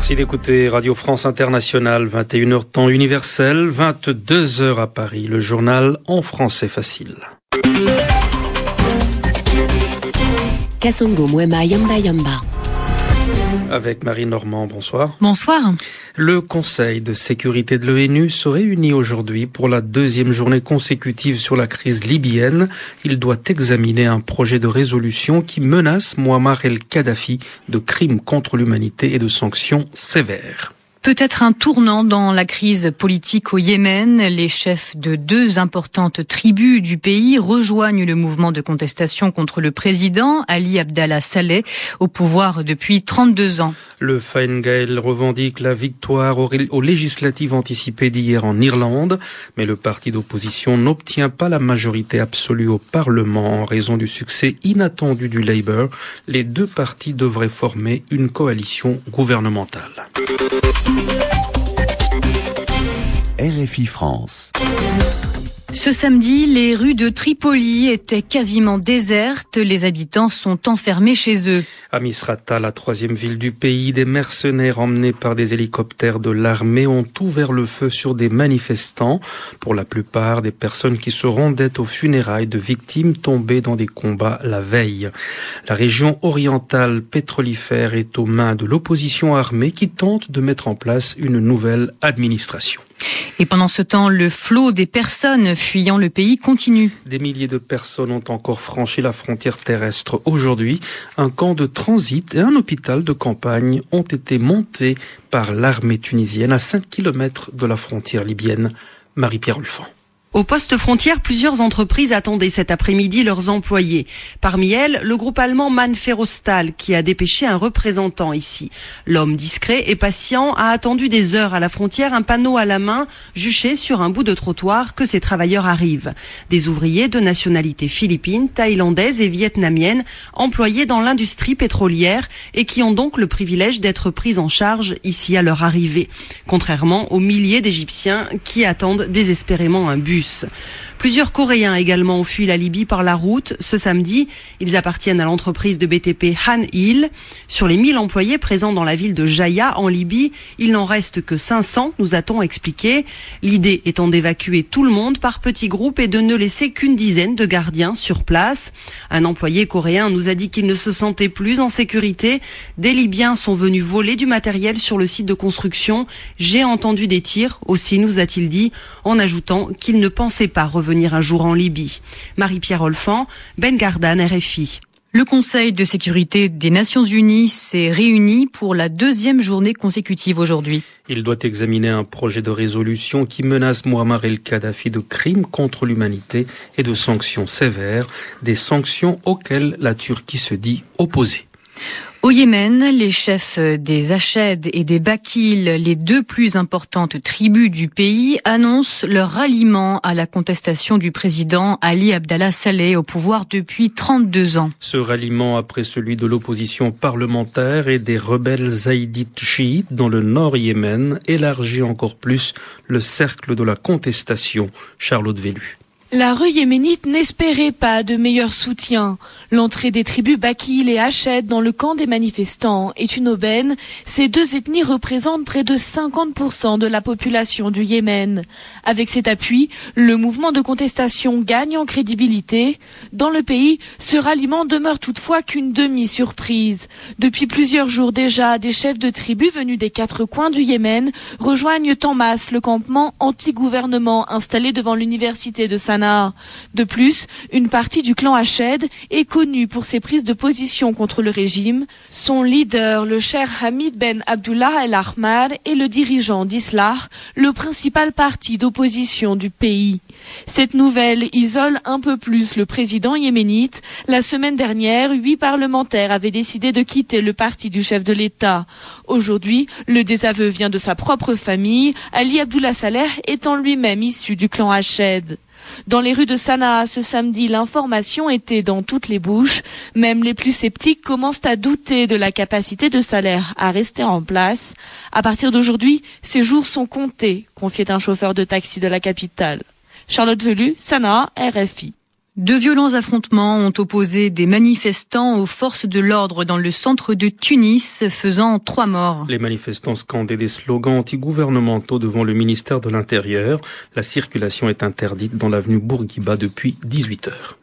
Merci d'écouter Radio France Internationale, 21h temps universel, 22h à Paris, le journal en français facile. Kasongo Mwema Yamba Yamba. Avec Marie Normand, bonsoir. Bonsoir. Le Conseil de sécurité de l'ONU se réunit aujourd'hui pour la deuxième journée consécutive sur la crise libyenne. Il doit examiner un projet de résolution qui menace Muammar el-Kadhafi de crimes contre l'humanité et de sanctions sévères. Peut-être un tournant dans la crise politique au Yémen. Les chefs de deux importantes tribus du pays rejoignent le mouvement de contestation contre le président Ali Abdallah Saleh au pouvoir depuis 32 ans. Le Fine Gael revendique la victoire aux législatives anticipées d'hier en Irlande, mais le parti d'opposition n'obtient pas la majorité absolue au Parlement en raison du succès inattendu du Labour. Les deux partis devraient former une coalition gouvernementale. RFI France. Ce samedi, les rues de Tripoli étaient quasiment désertes. Les habitants sont enfermés chez eux. À Misrata, la troisième ville du pays, des mercenaires emmenés par des hélicoptères de l'armée ont ouvert le feu sur des manifestants. Pour la plupart, des personnes qui se rendaient aux funérailles de victimes tombées dans des combats la veille. La région orientale pétrolifère est aux mains de l'opposition armée qui tente de mettre en place une nouvelle administration. Et pendant ce temps, le flot des personnes fuyant le pays continue. Des milliers de personnes ont encore franchi la frontière terrestre aujourd'hui. Un camp de transit et un hôpital de campagne ont été montés par l'armée tunisienne à 5 km de la frontière libyenne. Marie-Pierre Olfan. Au poste frontière, plusieurs entreprises attendaient cet après-midi leurs employés. Parmi elles, le groupe allemand Manferostal, qui a dépêché un représentant ici. L'homme discret et patient a attendu des heures à la frontière, un panneau à la main, juché sur un bout de trottoir que ces travailleurs arrivent. Des ouvriers de nationalité philippine, thaïlandaise et vietnamienne, employés dans l'industrie pétrolière et qui ont donc le privilège d'être pris en charge ici à leur arrivée. Contrairement aux milliers d'Égyptiens qui attendent désespérément un bus. Plusieurs Coréens également ont fui la Libye par la route ce samedi. Ils appartiennent à l'entreprise de BTP Han Il. Sur les 1000 employés présents dans la ville de Jaya en Libye, il n'en reste que 500, nous a-t-on expliqué. L'idée étant d'évacuer tout le monde par petits groupes et de ne laisser qu'une dizaine de gardiens sur place. Un employé coréen nous a dit qu'il ne se sentait plus en sécurité. Des Libyens sont venus voler du matériel sur le site de construction. J'ai entendu des tirs aussi, nous a-t-il dit, en ajoutant qu'il ne pensait pas revenir un jour en Libye. Marie-Pierre Olfan, Ben Gardan, RFI. Le Conseil de sécurité des Nations Unies s'est réuni pour la deuxième journée consécutive aujourd'hui. Il doit examiner un projet de résolution qui menace Muammar el-Kadhafi de crimes contre l'humanité et de sanctions sévères, des sanctions auxquelles la Turquie se dit opposée. Au Yémen, les chefs des Ached et des Bakil, les deux plus importantes tribus du pays, annoncent leur ralliement à la contestation du président Ali Abdallah Saleh au pouvoir depuis 32 ans. Ce ralliement après celui de l'opposition parlementaire et des rebelles zaïdites chiites dans le nord Yémen élargit encore plus le cercle de la contestation. Charlotte Vélu. La rue yéménite n'espérait pas de meilleur soutien. L'entrée des tribus Bakil et Hached dans le camp des manifestants est une aubaine. Ces deux ethnies représentent près de 50% de la population du Yémen. Avec cet appui, le mouvement de contestation gagne en crédibilité. Dans le pays, ce ralliement demeure toutefois qu'une demi-surprise. Depuis plusieurs jours déjà, des chefs de tribus venus des quatre coins du Yémen rejoignent en masse le campement anti-gouvernement installé devant l'université de Sanaa. De plus, une partie du clan Hached est connue pour ses prises de position contre le régime. Son leader, le cher Hamid Ben Abdullah El Ahmad, est le dirigeant d'Islah, le principal parti d'opposition du pays. Cette nouvelle isole un peu plus le président yéménite. La semaine dernière, huit parlementaires avaient décidé de quitter le parti du chef de l'État. Aujourd'hui, le désaveu vient de sa propre famille, Ali Abdullah Saleh étant lui-même issu du clan Hached. Dans les rues de Sanaa ce samedi, l'information était dans toutes les bouches. Même les plus sceptiques commencent à douter de la capacité de salaire à rester en place. À partir d'aujourd'hui, ces jours sont comptés, confiait un chauffeur de taxi de la capitale. Charlotte Velu, Sanaa, RFI. De violents affrontements ont opposé des manifestants aux forces de l'ordre dans le centre de Tunis, faisant trois morts. Les manifestants scandaient des slogans anti-gouvernementaux devant le ministère de l'Intérieur. La circulation est interdite dans l'avenue Bourguiba depuis 18 heures.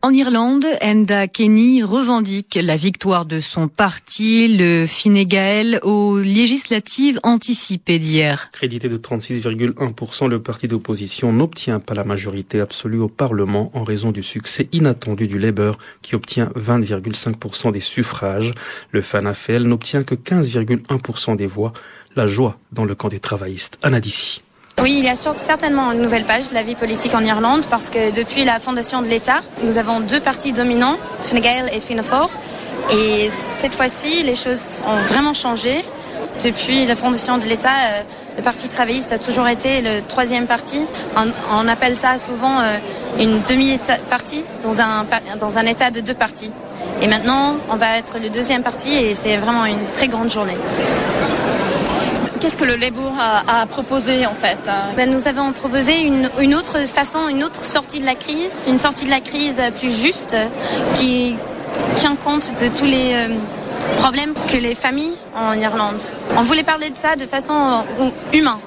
En Irlande, Enda Kenny revendique la victoire de son parti, le Fine Gael, aux législatives anticipées d'hier. Crédité de 36,1%, le parti d'opposition n'obtient pas la majorité absolue au Parlement en raison du succès inattendu du Labour qui obtient 20,5% des suffrages. Le FANAFL n'obtient que 15,1% des voix. La joie dans le camp des travaillistes. Anadici. Oui, il y a certainement une nouvelle page de la vie politique en Irlande parce que depuis la fondation de l'État, nous avons deux partis dominants, Fine Gael et Fianna Fáil. Et cette fois-ci, les choses ont vraiment changé. Depuis la fondation de l'État, euh, le Parti travailliste a toujours été le troisième parti. On, appelle ça souvent euh, une demi-partie dans un, dans un État de deux partis. Et maintenant, on va être le deuxième parti et c'est vraiment une très grande journée. Qu'est-ce que le Labour a, proposé en fait ben, Nous avons proposé une, une, autre façon, une autre sortie de la crise, une sortie de la crise plus juste qui tient compte de tous les euh, problèmes que les familles ont en Irlande. On voulait parler de ça de façon euh, humaine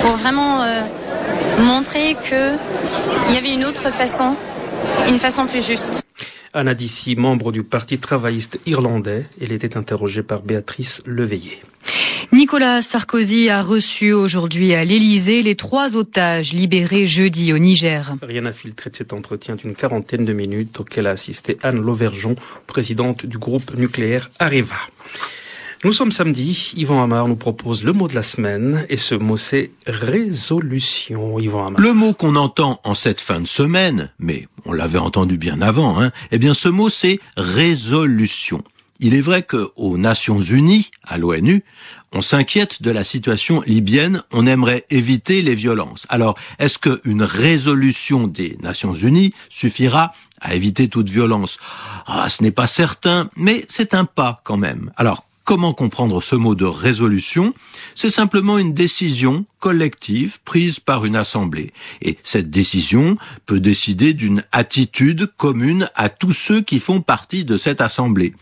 pour vraiment euh, montrer qu'il y avait une autre façon, une façon plus juste. Anna Dissi, membre du Parti travailliste irlandais, elle était interrogée par Béatrice Leveillé. Nicolas Sarkozy a reçu aujourd'hui à l'Élysée les trois otages libérés jeudi au Niger. Rien n'a filtré de cet entretien d'une quarantaine de minutes auquel a assisté Anne Lauvergeon, présidente du groupe nucléaire Areva. Nous sommes samedi, Yvan Amar nous propose le mot de la semaine et ce mot c'est résolution. Yvan Amar. Le mot qu'on entend en cette fin de semaine, mais on l'avait entendu bien avant, hein, eh bien ce mot c'est résolution. Il est vrai qu'aux Nations Unies, à l'ONU, on s'inquiète de la situation libyenne, on aimerait éviter les violences. Alors, est-ce qu'une résolution des Nations Unies suffira à éviter toute violence? Ah, ce n'est pas certain, mais c'est un pas quand même. Alors, comment comprendre ce mot de résolution? C'est simplement une décision collective prise par une assemblée. Et cette décision peut décider d'une attitude commune à tous ceux qui font partie de cette assemblée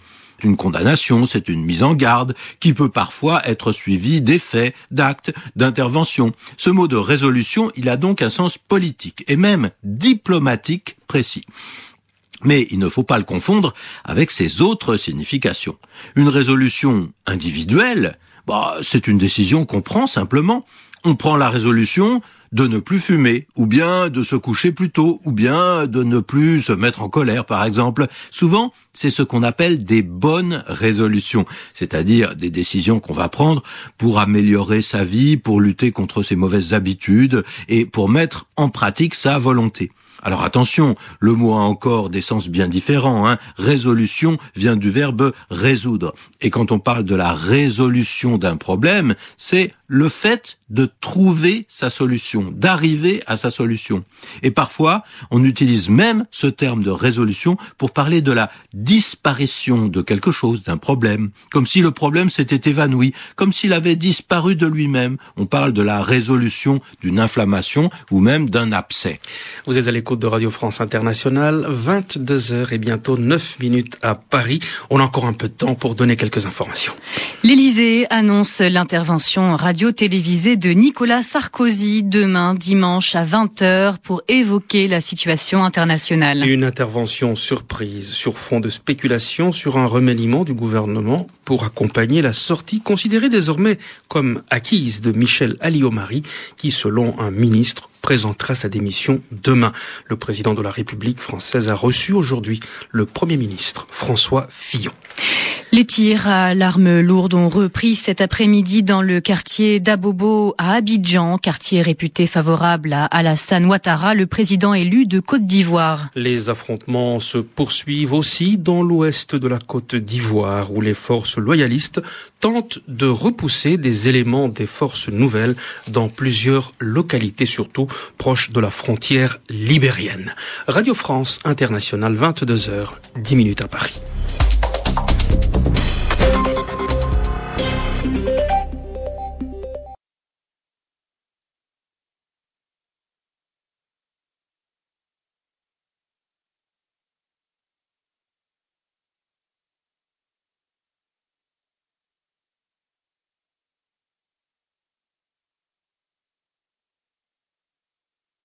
une condamnation, c'est une mise en garde qui peut parfois être suivie d'effets, d'actes, d'interventions. Ce mot de résolution, il a donc un sens politique et même diplomatique précis. Mais il ne faut pas le confondre avec ses autres significations. Une résolution individuelle, bah, c'est une décision qu'on prend simplement. On prend la résolution de ne plus fumer, ou bien de se coucher plus tôt, ou bien de ne plus se mettre en colère, par exemple. Souvent, c'est ce qu'on appelle des bonnes résolutions, c'est-à-dire des décisions qu'on va prendre pour améliorer sa vie, pour lutter contre ses mauvaises habitudes et pour mettre en pratique sa volonté. Alors attention, le mot a encore des sens bien différents. Hein. Résolution vient du verbe résoudre. Et quand on parle de la résolution d'un problème, c'est le fait de trouver sa solution, d'arriver à sa solution. Et parfois, on utilise même ce terme de résolution pour parler de la disparition de quelque chose, d'un problème, comme si le problème s'était évanoui, comme s'il avait disparu de lui-même. On parle de la résolution d'une inflammation ou même d'un abcès. Vous êtes à l'écoute de Radio France Internationale, 22 heures et bientôt 9 minutes à Paris. On a encore un peu de temps pour donner quelques informations. L'Élysée annonce l'intervention radio radio-télévisée de Nicolas Sarkozy demain dimanche à 20h pour évoquer la situation internationale. Une intervention surprise sur fond de spéculation sur un remaniement du gouvernement pour accompagner la sortie considérée désormais comme acquise de Michel Alliot-Marie qui selon un ministre présentera sa démission demain. Le président de la République française a reçu aujourd'hui le Premier ministre François Fillon. Les tirs à l'arme lourde ont repris cet après-midi dans le quartier d'Abobo à Abidjan, quartier réputé favorable à Alassane Ouattara, le président élu de Côte d'Ivoire. Les affrontements se poursuivent aussi dans l'ouest de la Côte d'Ivoire, où les forces loyalistes tentent de repousser des éléments des forces nouvelles dans plusieurs localités, surtout proches de la frontière libérienne. Radio France Internationale, 22h, 10 minutes à Paris.